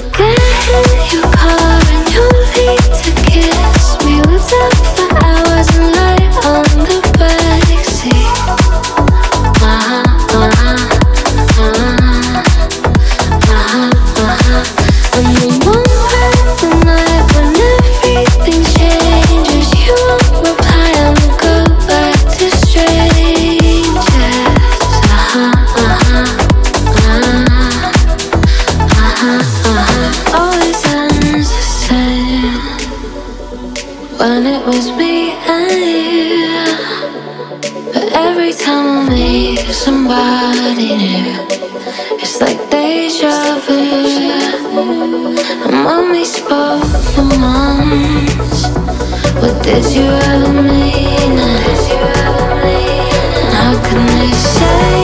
forget you. Somebody new. It's like deja vu. I'm only spoke for months. What did you ever mean? How can they say?